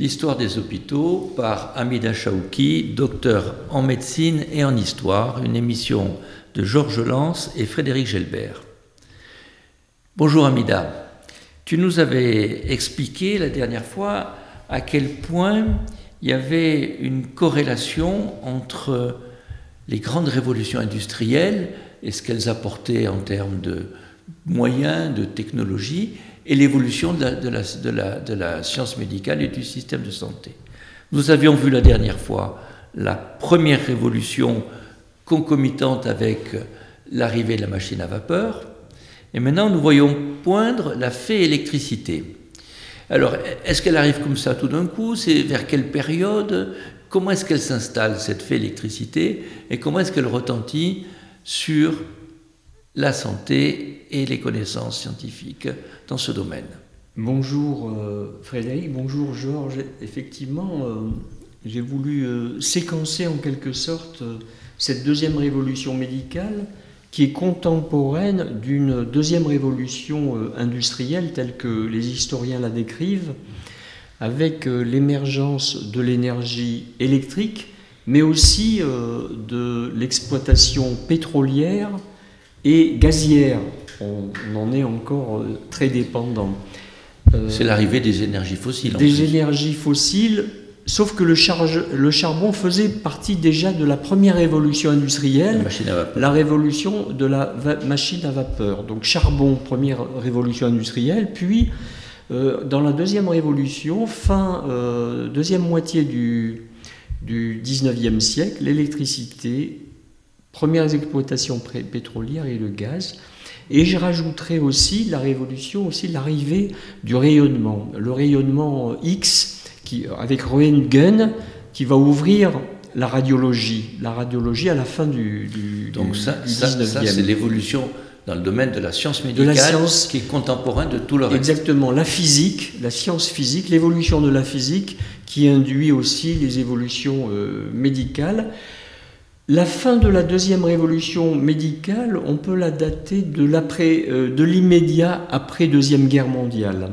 L'histoire des hôpitaux par Amida Chaouki, docteur en médecine et en histoire, une émission de Georges Lance et Frédéric Gelbert. Bonjour Amida, tu nous avais expliqué la dernière fois à quel point il y avait une corrélation entre les grandes révolutions industrielles et ce qu'elles apportaient en termes de moyens, de technologie, et l'évolution de la, science médicale et du système de santé. Nous avions vu la dernière fois la première révolution concomitante avec l'arrivée de la machine à vapeur, et maintenant nous voyons poindre la fée électricité. Alors, est-ce qu'elle arrive comme ça tout d'un coup? C'est vers quelle période? Comment est-ce qu'elle s'installe, cette fée électricité? Et comment est-ce qu'elle retentit sur la santé et les connaissances scientifiques dans ce domaine. Bonjour euh, Frédéric, bonjour Georges. Effectivement, euh, j'ai voulu euh, séquencer en quelque sorte cette deuxième révolution médicale qui est contemporaine d'une deuxième révolution industrielle telle que les historiens la décrivent, avec l'émergence de l'énergie électrique, mais aussi de l'exploitation pétrolière et gazière. On, en est encore euh, très dépendant. Euh, C'est l'arrivée des énergies fossiles. Des énergies fossiles, sauf que le, charge, le, charbon faisait partie déjà de la première révolution industrielle, la, la révolution de la machine à vapeur. Donc charbon, première révolution industrielle, puis euh, dans la deuxième révolution, fin deuxième moitié du, du 19e siècle, l'électricité premières exploitations pétrolières et le gaz. Et je rajouterai aussi la révolution, aussi l'arrivée du rayonnement, le rayonnement X qui, avec Röntgen qui va ouvrir la radiologie, la radiologie à la fin du, du Donc ça, ça, c'est l'évolution dans le domaine de la science médicale, de la science, qui est contemporain de tout le reste. Exactement, la physique, la science physique, l'évolution de la physique qui induit aussi les évolutions euh, médicales. La fin de la deuxième révolution médicale, on peut la dater de, euh, l'immédiat après Deuxième Guerre mondiale,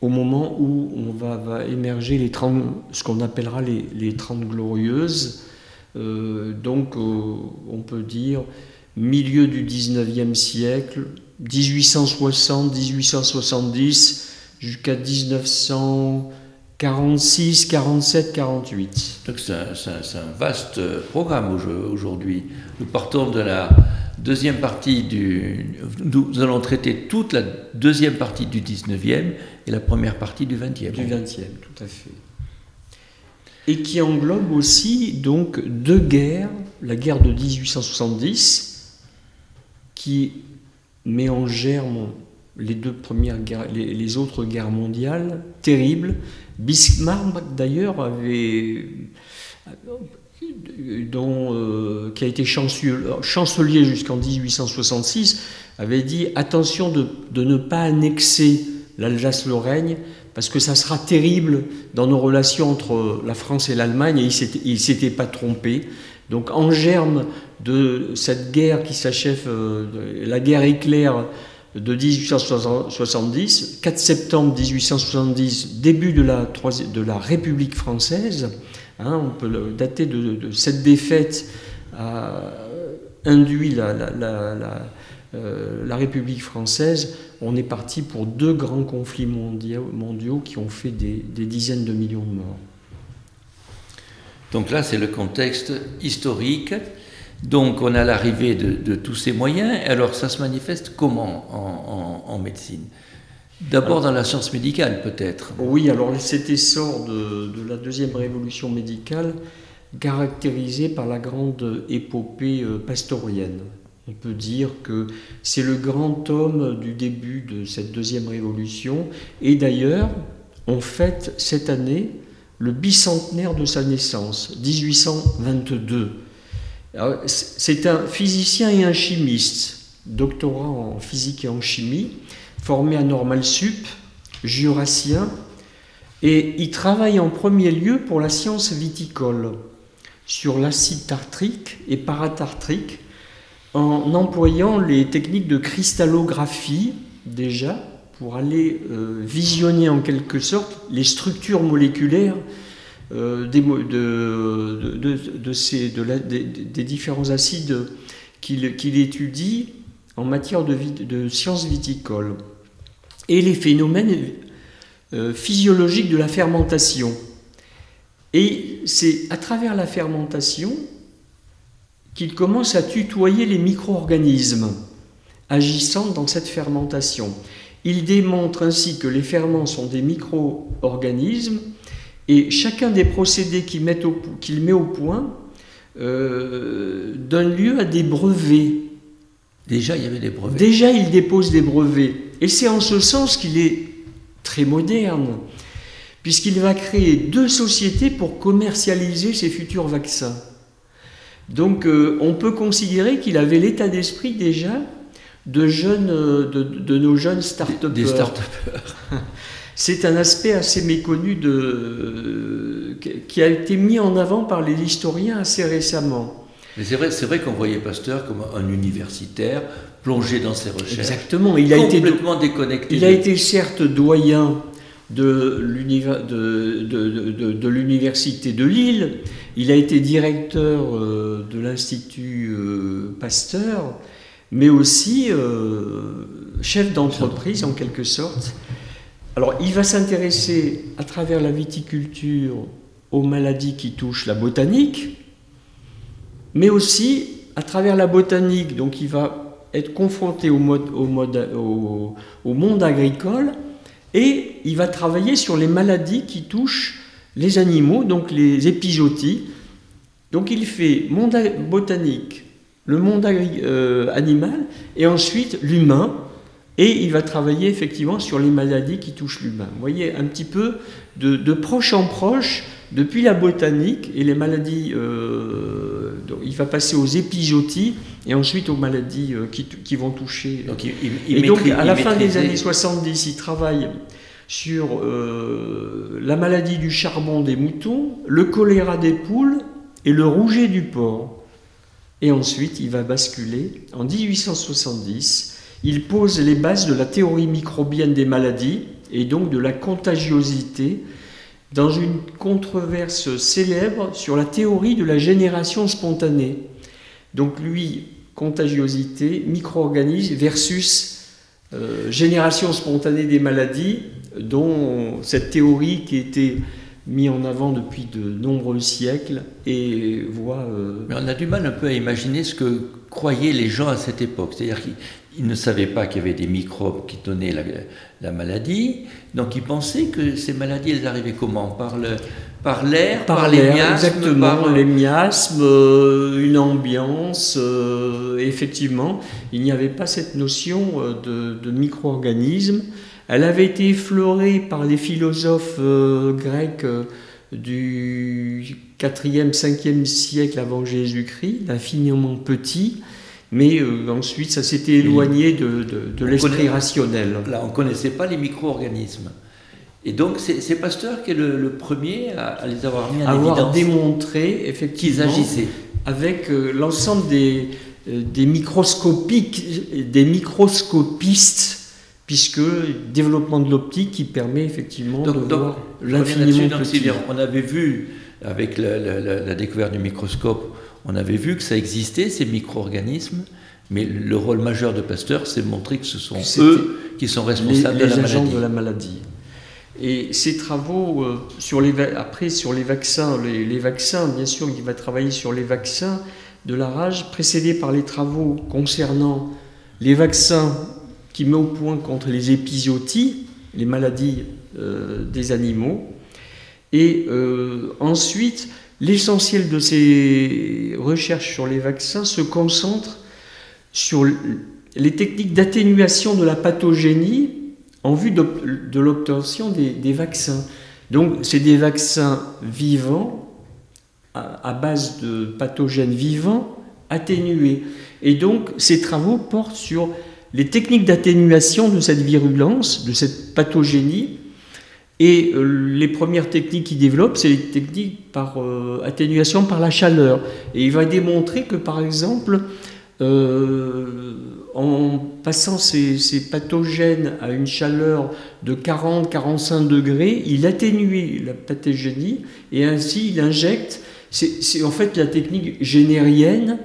au moment où on va, émerger les 30, ce qu'on appellera les, les 30 glorieuses. Euh, donc euh, on peut dire milieu du 19e siècle, 1860-1870 jusqu'à 1900. 46, 47, 48. Donc c'est un, vaste programme aujourd'hui. Nous partons de la deuxième partie du... Nous allons traiter toute la deuxième partie du 19e et la première partie du 20e. Du 20e, tout à fait. Et qui englobe aussi donc deux guerres, la guerre de 1870, qui met en germe les deux premières guerres, les autres guerres mondiales terribles, Bismarck, d'ailleurs, avait. Dont, euh, qui a été chancelier, jusqu'en 1866, avait dit attention de, ne pas annexer l'Alsace-Lorraine parce que ça sera terrible dans nos relations entre la France et l'Allemagne et il ne s'était pas trompé. Donc en germe de cette guerre qui s'achève, euh, la guerre éclair de 1870, 4 septembre 1870, début de la, de la République française, hein, on peut dater de, cette défaite a induit la, la, euh, la, République française, on est parti pour deux grands conflits mondiaux, mondiaux qui ont fait des, des dizaines de millions de morts. Donc là, c'est le contexte historique. Donc on a l'arrivée de, tous ces moyens. Alors ça se manifeste comment en, médecine? D'abord dans la science médicale peut-être. Oui, alors cet essor de, la deuxième révolution médicale caractérisé par la grande épopée euh, pastorienne. On peut dire que c'est le grand homme du début de cette deuxième révolution. Et d'ailleurs, on fête cette année le bicentenaire de sa naissance, 1822. C'est un physicien et un chimiste, doctorat en physique et en chimie, formé à Normal Sup, jurassien, et il travaille en premier lieu pour la science viticole sur l'acide tartrique et paratartrique en employant les techniques de cristallographie déjà pour aller euh, visionner en quelque sorte les structures moléculaires des, de, de, de, des, différents acides qu'il étudie en matière de, sciences viticoles et les phénomènes euh, physiologiques de la fermentation. Et c'est à travers la fermentation qu'il commence à tutoyer les micro-organismes agissant dans cette fermentation. Il démontre ainsi que les ferments sont des micro-organismes et chacun des procédés qu'il met, met, au point euh, donne lieu à des brevets. Déjà, il y avait des brevets. Déjà, il dépose des brevets. Et c'est en ce sens qu'il est très moderne, puisqu'il va créer deux sociétés pour commercialiser ses futurs vaccins. Donc, euh, on peut considérer qu'il avait l'état d'esprit déjà de, jeunes, euh, de, nos jeunes start-upers. Des start C'est un aspect assez méconnu de, qui a été mis en avant par les historiens assez récemment. Mais c'est vrai, qu'on voyait Pasteur comme un universitaire plongé dans ses recherches. Exactement, il a été déconnecté. Il a été certes doyen de l'université de, de, Lille, il a été directeur euh, de l'Institut euh, Pasteur, mais aussi euh, chef d'entreprise en quelque sorte. Alors il va s'intéresser à travers la viticulture aux maladies qui touchent la botanique, mais aussi à travers la botanique, donc il va être confronté au, monde agricole et il va travailler sur les maladies qui touchent les animaux, donc les épizooties. Donc il fait monde botanique, le monde euh, animal et ensuite l'humain. Et il va travailler effectivement sur les maladies qui touchent l'humain. Vous voyez, un petit peu de, proche en proche, depuis la botanique et les maladies, euh, il va passer aux épizooties et ensuite aux maladies euh, qui, vont toucher. Donc, il, et donc, à la fin des années 70, il travaille sur la maladie du charbon des moutons, le choléra des poules et le rouget du porc. Et ensuite, il va basculer. En 1870, il pose les bases de la théorie microbienne des maladies et donc de la contagiosité dans une controverse célèbre sur la théorie de la génération spontanée. Donc lui, contagiosité, micro-organisme versus euh, génération spontanée des maladies, dont cette théorie qui était mis en avant depuis de nombreux siècles et voit... Euh, on a du mal un peu à imaginer ce que croyaient les gens à cette époque. C'est-à-dire qu'ils ne savaient pas qu'il y avait des microbes qui donnaient la, maladie, donc ils pensaient que ces maladies, elles arrivaient comment? Par le, par l'air, par, les miasmes Exactement, les miasmes, euh, une ambiance. Euh, effectivement, il n'y avait pas cette notion de, de micro-organisme. Elle avait été effleurée par les philosophes euh, grecs euh, du 4e, 5e siècle avant Jésus-Christ, l'infiniment petit, mais euh, ensuite ça s'était éloigné de, l'esprit rationnel. Là, on ne connaissait pas les micro-organismes. Et donc, c'est Pasteur qui est le, premier à, les avoir mis en avoir démontré effectivement qu'ils agissaient avec l'ensemble des, des microscopiques, des microscopistes puisque développement de l'optique qui permet effectivement de voir l'infiniment petit. On avait vu, avec la, découverte du microscope, on avait vu que ça existait, ces micro-organismes, mais le rôle majeur de Pasteur, c'est de montrer que ce sont eux qui sont responsables de, la maladie. de la maladie. Et ces travaux, euh, sur les, après sur les vaccins, les, les, vaccins, bien sûr, il va travailler sur les vaccins de la rage, précédés par les travaux concernant les vaccins qui met au point contre les épizooties, les maladies euh, des animaux. Et euh, ensuite, l'essentiel de ces recherches sur les vaccins se concentre sur les techniques d'atténuation de la pathogénie en vue de l'obtention des, vaccins. Donc, c'est des vaccins vivants, à, base de pathogènes vivants, atténués. Et donc, ces travaux portent sur les techniques d'atténuation de cette virulence, de cette pathogénie, et euh, les premières techniques qu'il développe, c'est les techniques par euh, atténuation par la chaleur. Et il va démontrer que, par exemple, euh, en passant ces, pathogènes à une chaleur de 40-45 degrés, il atténue la pathogénie et ainsi il injecte. C'est en fait la technique générienne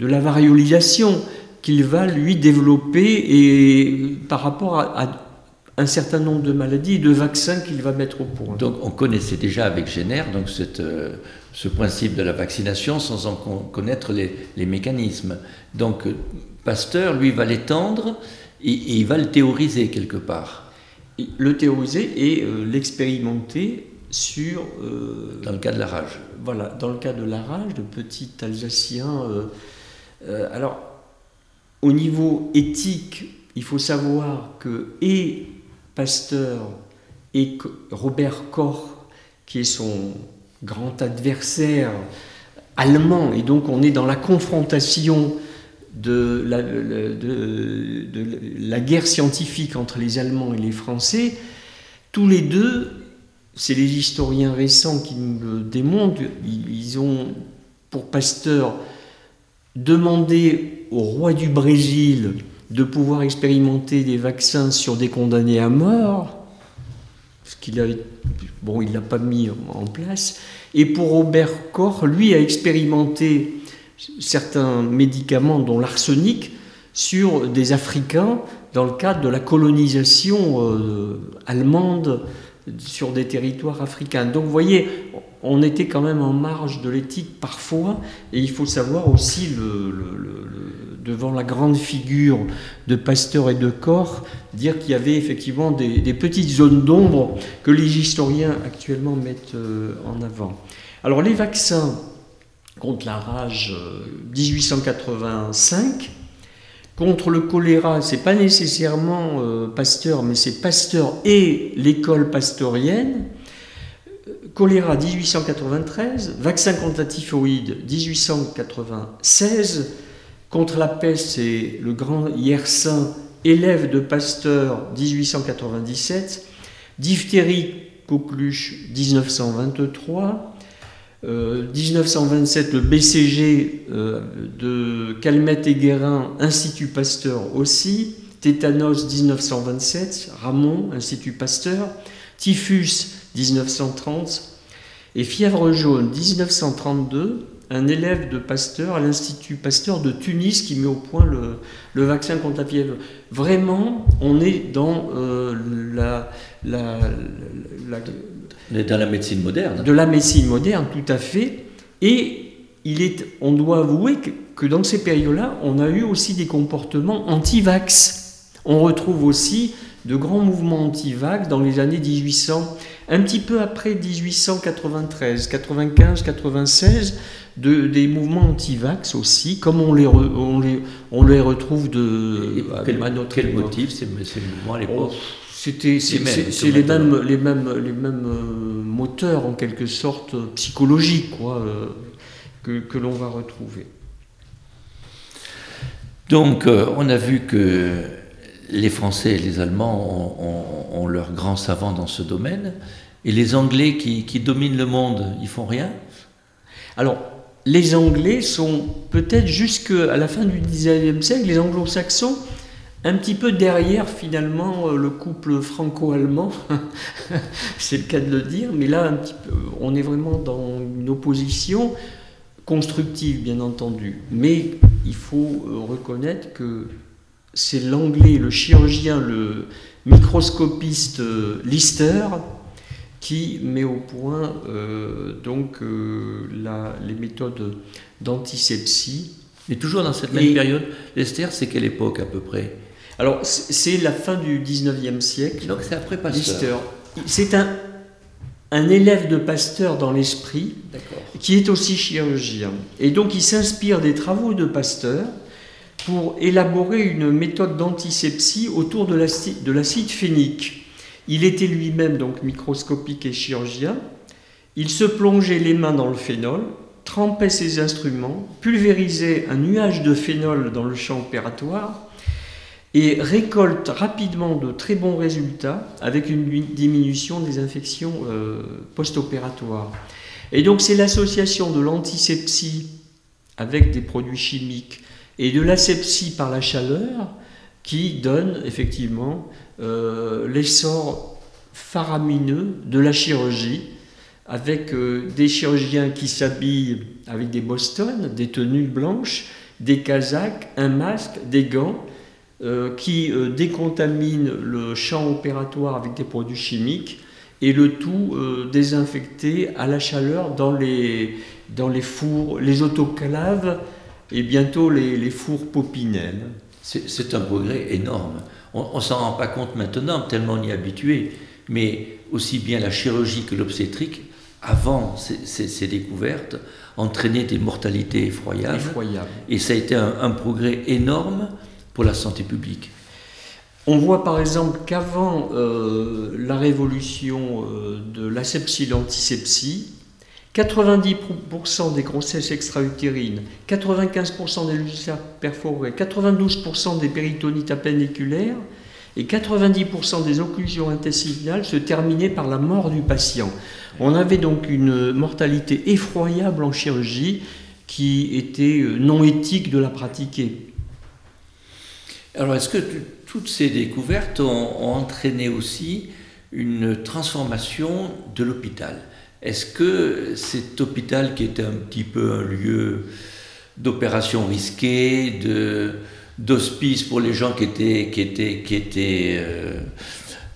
de la variolisation qu'il va lui développer et par rapport à, un certain nombre de maladies et de vaccins qu'il va mettre au point. Donc on connaissait déjà avec Génère donc cette, euh, ce principe de la vaccination sans en connaître les, les mécanismes. Donc Pasteur, lui, va l'étendre et, il va le théoriser quelque part. Le théoriser et euh, l'expérimenter sur... Euh, dans le cas de la rage. Voilà, dans le cas de la rage, de petit Alsacien. alors, au niveau éthique, il faut savoir que et Pasteur et Robert Koch, qui est son grand adversaire allemand, et donc on est dans la confrontation de la, guerre scientifique entre les Allemands et les Français, tous les deux, c'est les historiens récents qui nous le démontrent, ils ont, pour Pasteur, demandé au roi du Brésil de pouvoir expérimenter des vaccins sur des condamnés à mort, ce qu'il a, bon, il l'a pas mis en place. Et pour Robert Koch, lui a expérimenté certains médicaments, dont l'arsenic, sur des Africains dans le cadre de la colonisation euh, allemande sur des territoires africains. Donc vous voyez, on était quand même en marge de l'éthique parfois, et il faut savoir aussi, devant la grande figure de Pasteur et de Corps, dire qu'il y avait effectivement des, petites zones d'ombre que les historiens actuellement mettent euh, en avant. Alors les vaccins contre la rage 1885, euh, contre le choléra, c'est pas nécessairement euh, Pasteur, mais c'est Pasteur et l'école pasteurienne. Choléra 1893, vaccin contre la typhoïde 1896, contre la peste, c'est le grand Yersin, élève de Pasteur 1897, diphtérie coqueluche 1923, 1927, euh, le BCG euh, de Calmette et Guérin, Institut Pasteur aussi. Tétanos 1927, Ramon, Institut Pasteur. Typhus 1930. Et fièvre jaune 1932, un élève de Pasteur à l'Institut Pasteur de Tunis qui met au point le, vaccin contre la fièvre. Vraiment, on est dans euh, la, dans la médecine moderne. De la médecine moderne, tout à fait. Et il est, on doit avouer que, dans ces périodes-là, on a eu aussi des comportements anti-vax. On retrouve aussi de grands mouvements anti-vax dans les années 1800, un petit peu après 1893, 95, 96, de, des mouvements anti-vax aussi, comme on les, on les, on les retrouve de. quel, quel motif ces, mouvements à l'époque? Oh, c'était c'est les mêmes, les mêmes, les mêmes euh, moteurs en quelque sorte psychologiques quoi, euh, que, que l'on va retrouver. Donc euh, on a vu que les Français et les Allemands ont, leurs grands savants dans ce domaine, et les Anglais qui, qui dominent le monde, ils font rien? Alors les Anglais sont peut-être jusqu'à la fin du XIXe siècle, les Anglo-Saxons un petit peu derrière finalement euh, le couple franco-allemand, c'est le cas de le dire, mais là un petit peu, on est vraiment dans une opposition constructive bien entendu, mais il faut euh, reconnaître que c'est l'anglais, le chirurgien, le microscopiste euh, Lister qui met au point donc les méthodes d'antisepsie. Et toujours dans cette même période, Lister, c'est quelle époque à peu près? Alors, c'est la fin du 19e siècle. Donc, c'est après Pasteur. C'est un, un élève de Pasteur dans l'esprit, qui est aussi chirurgien. Et donc, il s'inspire des travaux de Pasteur pour élaborer une méthode d'antisepsie autour de l'acide phénique. Il était lui-même donc microscopique et chirurgien. Il se plongeait les mains dans le phénol, trempait ses instruments, pulvérisait un nuage de phénol dans le champ opératoire et récolte rapidement de très bons résultats avec une diminution des infections euh, post-opératoires. Et donc c'est l'association de l'antisepsie avec des produits chimiques et de l'asepsie par la chaleur qui donne effectivement euh, l'essor faramineux de la chirurgie avec euh, des chirurgiens qui s'habillent avec des bostons, des tenues blanches, des casaques, un masque, des gants, euh, qui décontaminent le champ opératoire avec des produits chimiques et le tout désinfecté à la chaleur dans les, dans les fours, les autoclaves et bientôt les, fours popinels. C'est un progrès énorme. On ne s'en rend pas compte maintenant, tellement on y est habitué, mais aussi bien la chirurgie que l'obstétrique, avant ces, découvertes, entraînaient des mortalités effroyables. Et ça a été un, progrès énorme pour la santé publique. On voit par exemple qu'avant euh, la révolution euh, de l'asepsie et l'antisepsie, 90% des grossesses extra-utérines, 95% des ulcères perforés, 92% des péritonites appenniculaires et 90% des occlusions intestinales se terminaient par la mort du patient. On avait donc une mortalité effroyable en chirurgie qui était euh, non éthique de la pratiquer. Alors est-ce que toutes ces découvertes ont, entraîné aussi une transformation de l'hôpital? Est-ce que cet hôpital qui était un petit peu un lieu d'opération risquée, d'hospice pour les gens qui étaient, euh,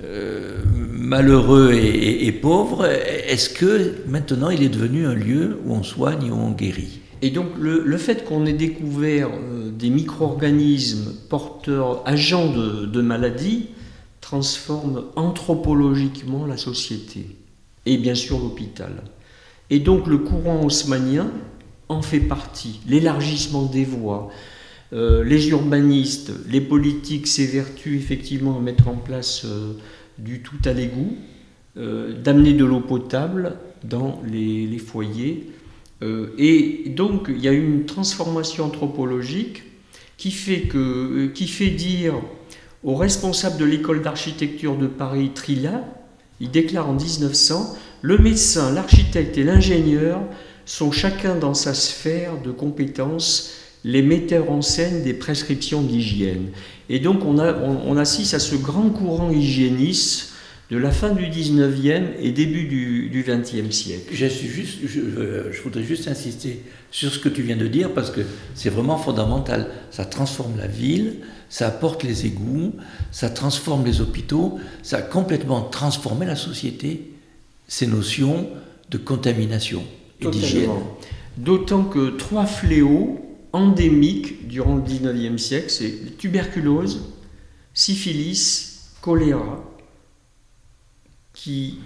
euh, malheureux et, pauvres, est-ce que maintenant il est devenu un lieu où on soigne, où on guérit? Et donc le, fait qu'on ait découvert euh, des micro-organismes porteurs, agents de, maladies, transforme anthropologiquement la société et bien sûr l'hôpital. Et donc le courant haussmanien en fait partie, l'élargissement des voies. Euh, les urbanistes, les politiques s'évertuent effectivement à mettre en place euh, du tout à l'égout, euh, d'amener de l'eau potable dans les foyers. Et donc il y a une transformation anthropologique qui fait, que, qui fait dire aux responsables de l'école d'architecture de Paris, Trilla, il déclare en 1900 Le médecin, l'architecte et l'ingénieur sont chacun dans sa sphère de compétences les metteurs en scène des prescriptions d'hygiène. Et donc on, a, on, assiste à ce grand courant hygiéniste de la fin du 19e et début du, du 20e siècle. Je, juste, je, je, voudrais juste insister sur ce que tu viens de dire parce que c'est vraiment fondamental. Ça transforme la ville, ça apporte les égouts, ça transforme les hôpitaux, ça a complètement transformé la société, ces notions de contamination et d'hygiène. D'autant que trois fléaux endémiques durant le 19e siècle, c'est tuberculose, syphilis, choléra, qui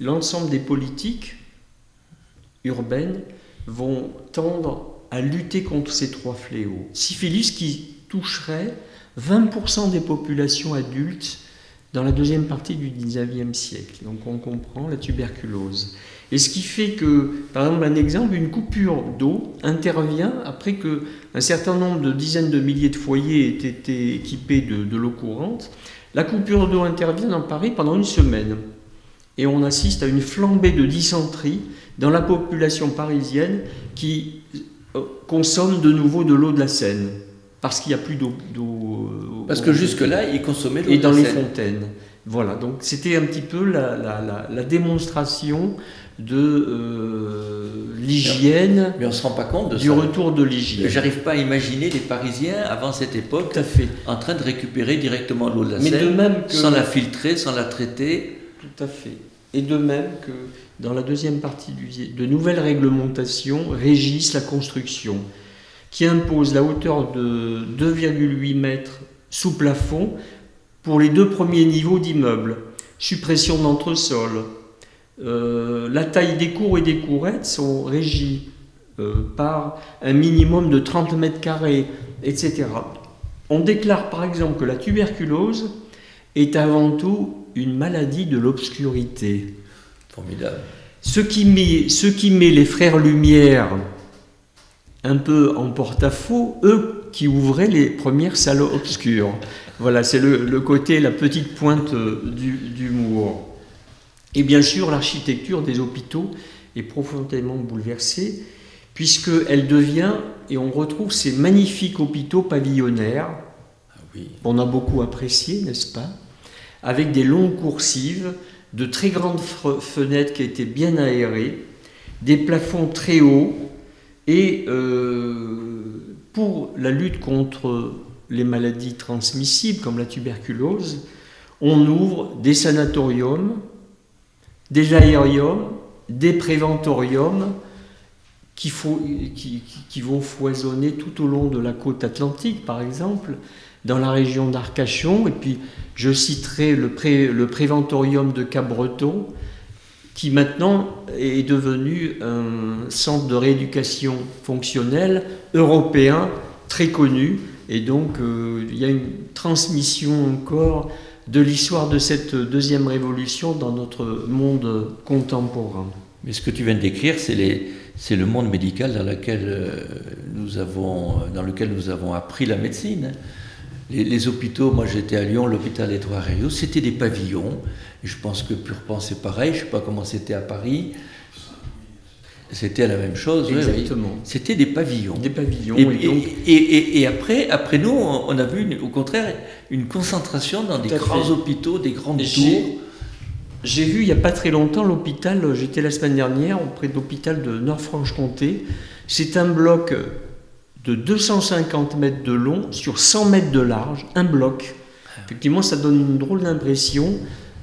l'ensemble des politiques urbaines vont tendre à lutter contre ces trois fléaux. Syphilis qui toucherait 20% des populations adultes dans la deuxième partie du 19e siècle. Donc on comprend la tuberculose. Et ce qui fait que, par exemple, un exemple, une coupure d'eau intervient après que un certain nombre de dizaines de milliers de foyers aient été équipés de, de l'eau courante. La coupure d'eau intervient dans Paris pendant une semaine. Et on assiste à une flambée de dysenterie dans la population parisienne qui euh, consomme de nouveau de l'eau de la Seine parce qu'il n'y a plus d'eau. Euh, parce que jusque-là, ils consommaient l'eau. Et dans les fontaines. Voilà, donc c'était un petit peu la, la, la, démonstration de euh, l'hygiène. Mais on ne se rend pas compte de du retour de l'hygiène. J'arrive pas à imaginer les Parisiens avant cette époque fait. en train de récupérer directement l'eau de la Seine, même sans la filtrer, sans la traiter. Tout à fait. Et de même que dans la deuxième partie du de nouvelles réglementations régissent la construction qui impose la hauteur de 2,8 mètres sous plafond pour les deux premiers niveaux d'immeubles, suppression d'entresol. Euh, la taille des cours et des courettes sont régies euh, par un minimum de 30 mètres carrés, etc. On déclare par exemple que la tuberculose est avant tout une maladie de l'obscurité. Formidable. Ce qui, met, ce qui met les frères Lumière un peu en porte-à-faux, eux qui ouvraient les premières salles obscures. Voilà, c'est le, côté, la petite pointe euh, d'humour. Et bien sûr, l'architecture des hôpitaux est profondément bouleversée, puisqu'elle devient, et on retrouve ces magnifiques hôpitaux pavillonnaires, Ah oui. qu'on a beaucoup appréciés, n'est-ce pas? Avec des longues coursives, de très grandes fenêtres qui étaient bien aérées, des plafonds très hauts, et euh, pour la lutte contre les maladies transmissibles comme la tuberculose, on ouvre des sanatoriums, des aériums, des préventoriums qui vont foisonner tout au long de la côte atlantique, par exemple, dans la région d'Arcachon. Et puis, je citerai le, pré- le préventorium de Cap-Breton, qui maintenant est devenu un centre de rééducation fonctionnelle européen très connu. Et donc, euh, il y a une transmission encore de l'histoire de cette deuxième révolution dans notre monde contemporain. Mais ce que tu viens de décrire, c'est le monde médical euh, dans lequel nous avons appris la médecine. Les, les hôpitaux, moi j'étais à Lyon, l'hôpital Édouard Herriot, c'était des pavillons. Et je pense que Purpan c'est pareil, je ne sais pas comment c'était à Paris. C'était la même chose. oui, oui. Exactement. C'était des pavillons. Des pavillons. Et, et donc, et- après, après nous, on a vu une- au contraire une concentration dans des Tout grands fait. hôpitaux, des grandes tours. J'ai vu il n'y a pas très longtemps l'hôpital, j'étais la semaine dernière auprès de l'hôpital de Nord-Franche-Comté. C'est un bloc de 250 mètres de long sur 100 mètres de large, un bloc. Effectivement, ça donne une drôle d'impression.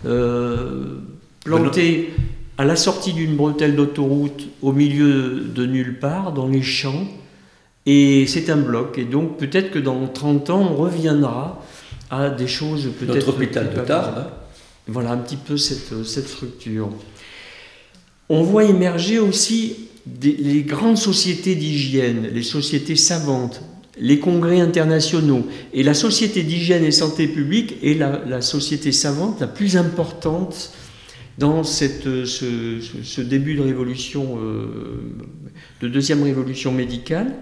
euh, planté à la sortie d'une bretelle d'autoroute, au milieu de nulle part, dans les champs. Et c'est un bloc. Et donc peut-être que dans 30 ans, on reviendra à des choses peut-être... Notre hôpital plus de Tarbes. voilà un petit peu cette, cette structure. On voit émerger aussi les grandes sociétés d'hygiène, les sociétés savantes, les congrès internationaux. Et la société d'hygiène et santé publique est la, société savante la plus importante dans cette, ce, début de révolution, euh, de deuxième révolution médicale.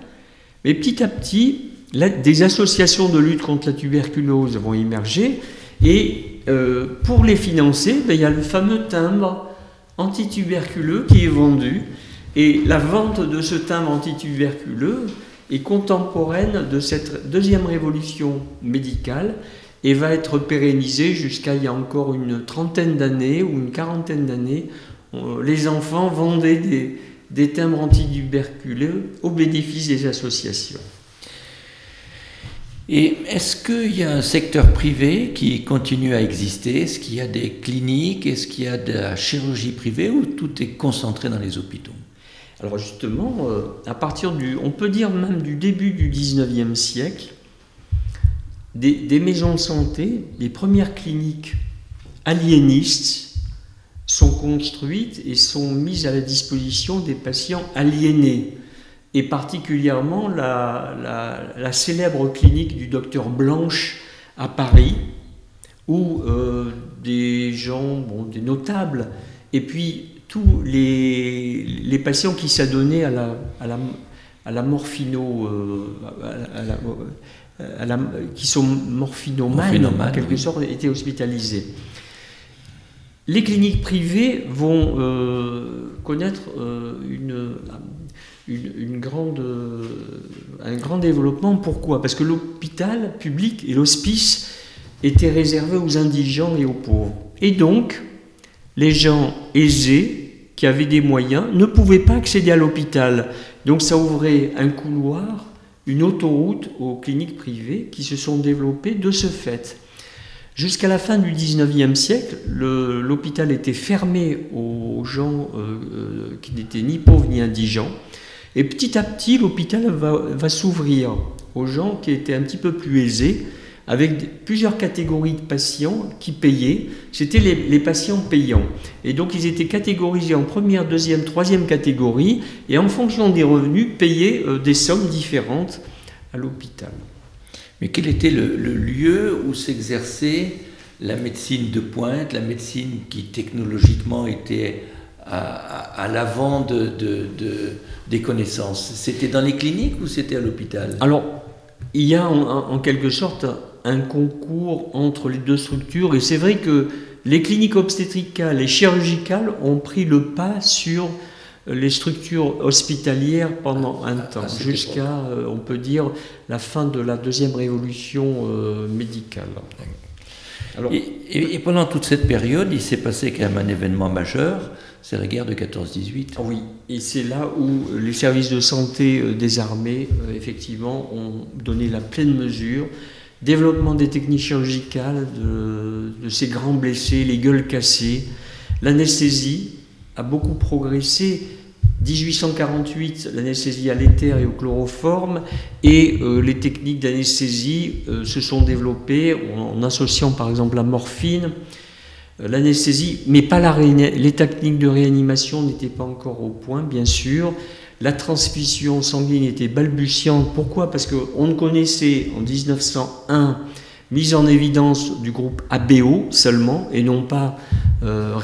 Mais petit à petit, des associations de lutte contre la tuberculose vont émerger et euh, pour les financer, ben, il y a le fameux timbre antituberculeux qui est vendu. Et la vente de ce timbre antituberculeux est contemporaine de cette deuxième révolution médicale et va être pérennisée jusqu'à il y a encore une trentaine d'années ou une quarantaine d'années. Euh, Les enfants vendaient des, des timbres antituberculeux au bénéfice des associations. Et est-ce qu'il y a un secteur privé qui continue à exister? Est-ce qu'il y a des cliniques? Est-ce qu'il y a de la chirurgie privée ou tout est concentré dans les hôpitaux? Alors justement, euh, à partir du, on peut dire même du début du 19e siècle, des, maisons de santé, les premières cliniques aliénistes sont construites et sont mises à la disposition des patients aliénés. Et particulièrement la célèbre clinique du docteur Blanche à Paris, où euh, des gens, bon, des notables, et puis tous les, les patients qui s'adonnaient à la, à la, à la morphino, à la- la- qui sont morphinomanes, Morphinomanes, en quelque oui. sorte, étaient hospitalisés. Les cliniques privées vont euh, connaître euh, une, une, une grande, euh, un grand développement. Pourquoi? Parce que l'hôpital public et l'hospice étaient réservés aux indigents et aux pauvres. Et donc, les gens aisés, qui avaient des moyens, ne pouvaient pas accéder à l'hôpital. Donc ça ouvrait un couloir, une autoroute aux cliniques privées qui se sont développées de ce fait. Jusqu'à la fin du 19e siècle, le- l'hôpital était fermé aux gens euh, euh, qui n'étaient ni pauvres ni indigents. Et petit à petit, l'hôpital va s'ouvrir aux gens qui étaient un petit peu plus aisés, avec plusieurs catégories de patients qui payaient. C'était les, les patients payants. Et donc, ils étaient catégorisés en première, deuxième, troisième catégorie, et en fonction des revenus, payaient euh, des sommes différentes à l'hôpital. Mais quel était le, le lieu où s'exerçait la médecine de pointe, la médecine qui technologiquement était à, à- à l'avant de, de- de- des connaissances? C'était dans les cliniques ou c'était à l'hôpital? Alors, il y a en quelque sorte un concours entre les deux structures, et c'est vrai que les cliniques obstétricales et chirurgicales ont pris le pas sur les structures hospitalières pendant un Ah, temps, cette jusqu'à, euh, on peut dire, la fin de la deuxième révolution euh, médicale. Alors, Et, et- et pendant toute cette période, il s'est passé quand même un événement majeur, c'est la guerre de 14-18. Ah Oui, et c'est là où les services de santé euh, des armées, effectivement, ont donné la pleine mesure. Développement des techniques chirurgicales de, ces grands blessés, les gueules cassées. L'anesthésie a beaucoup progressé. 1848, l'anesthésie à l'éther et au chloroforme, et euh, les techniques d'anesthésie euh, se sont développées en, associant par exemple la morphine, euh, l'anesthésie, mais pas les techniques de réanimation n'étaient pas encore au point, bien sûr. La transfusion sanguine était balbutiante. Pourquoi? Parce qu'on ne connaissait en 1901 mise en évidence du groupe ABO seulement, et non pas euh,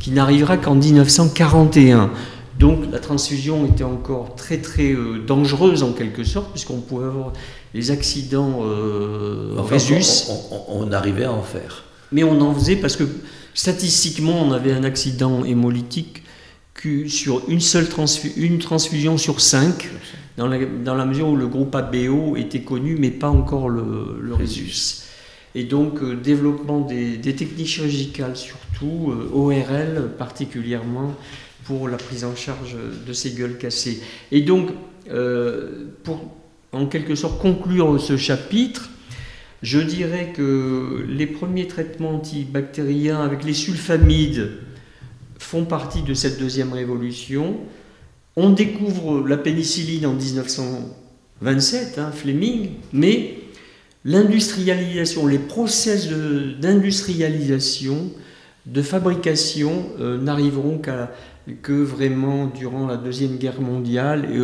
qui n'arrivera qu'en 1941. Donc la transfusion était encore très très euh, dangereuse en quelque sorte, puisqu'on pouvait avoir des accidents euh, Enfin, Rhésus. on, on- on arrivait à en faire. Mais on en faisait parce que statistiquement, on avait un accident hémolytique que sur une seule transfu- une transfusion sur cinq, dans la, dans la mesure où le groupe ABO était connu, mais pas encore le, le. Et donc, euh, développement des, des techniques chirurgicales, surtout euh, ORL particulièrement, pour la prise en charge de ces gueules cassées. Et donc, euh, pour en quelque sorte conclure ce chapitre, je dirais que les premiers traitements antibactériens avec les sulfamides font partie de cette deuxième révolution. On découvre la pénicilline en 1927, hein, Fleming, mais l'industrialisation, les process d'industrialisation, de, fabrication euh, n'arriveront qu'à- que vraiment durant la Deuxième Guerre mondiale et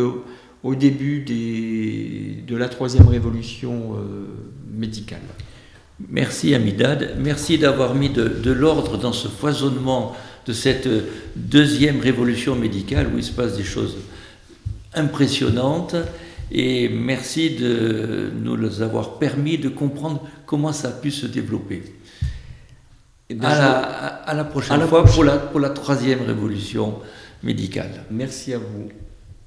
au, début des- de la Troisième Révolution euh, médicale. Merci Amidad, merci d'avoir mis de l'ordre dans ce foisonnement de cette deuxième révolution médicale où il se passe des choses impressionnantes et merci de nous avoir permis de comprendre comment ça a pu se développer. Eh ben, À la, à- à la prochaine à la fois prochaine. Pour, la, pour la troisième révolution médicale. Merci à vous.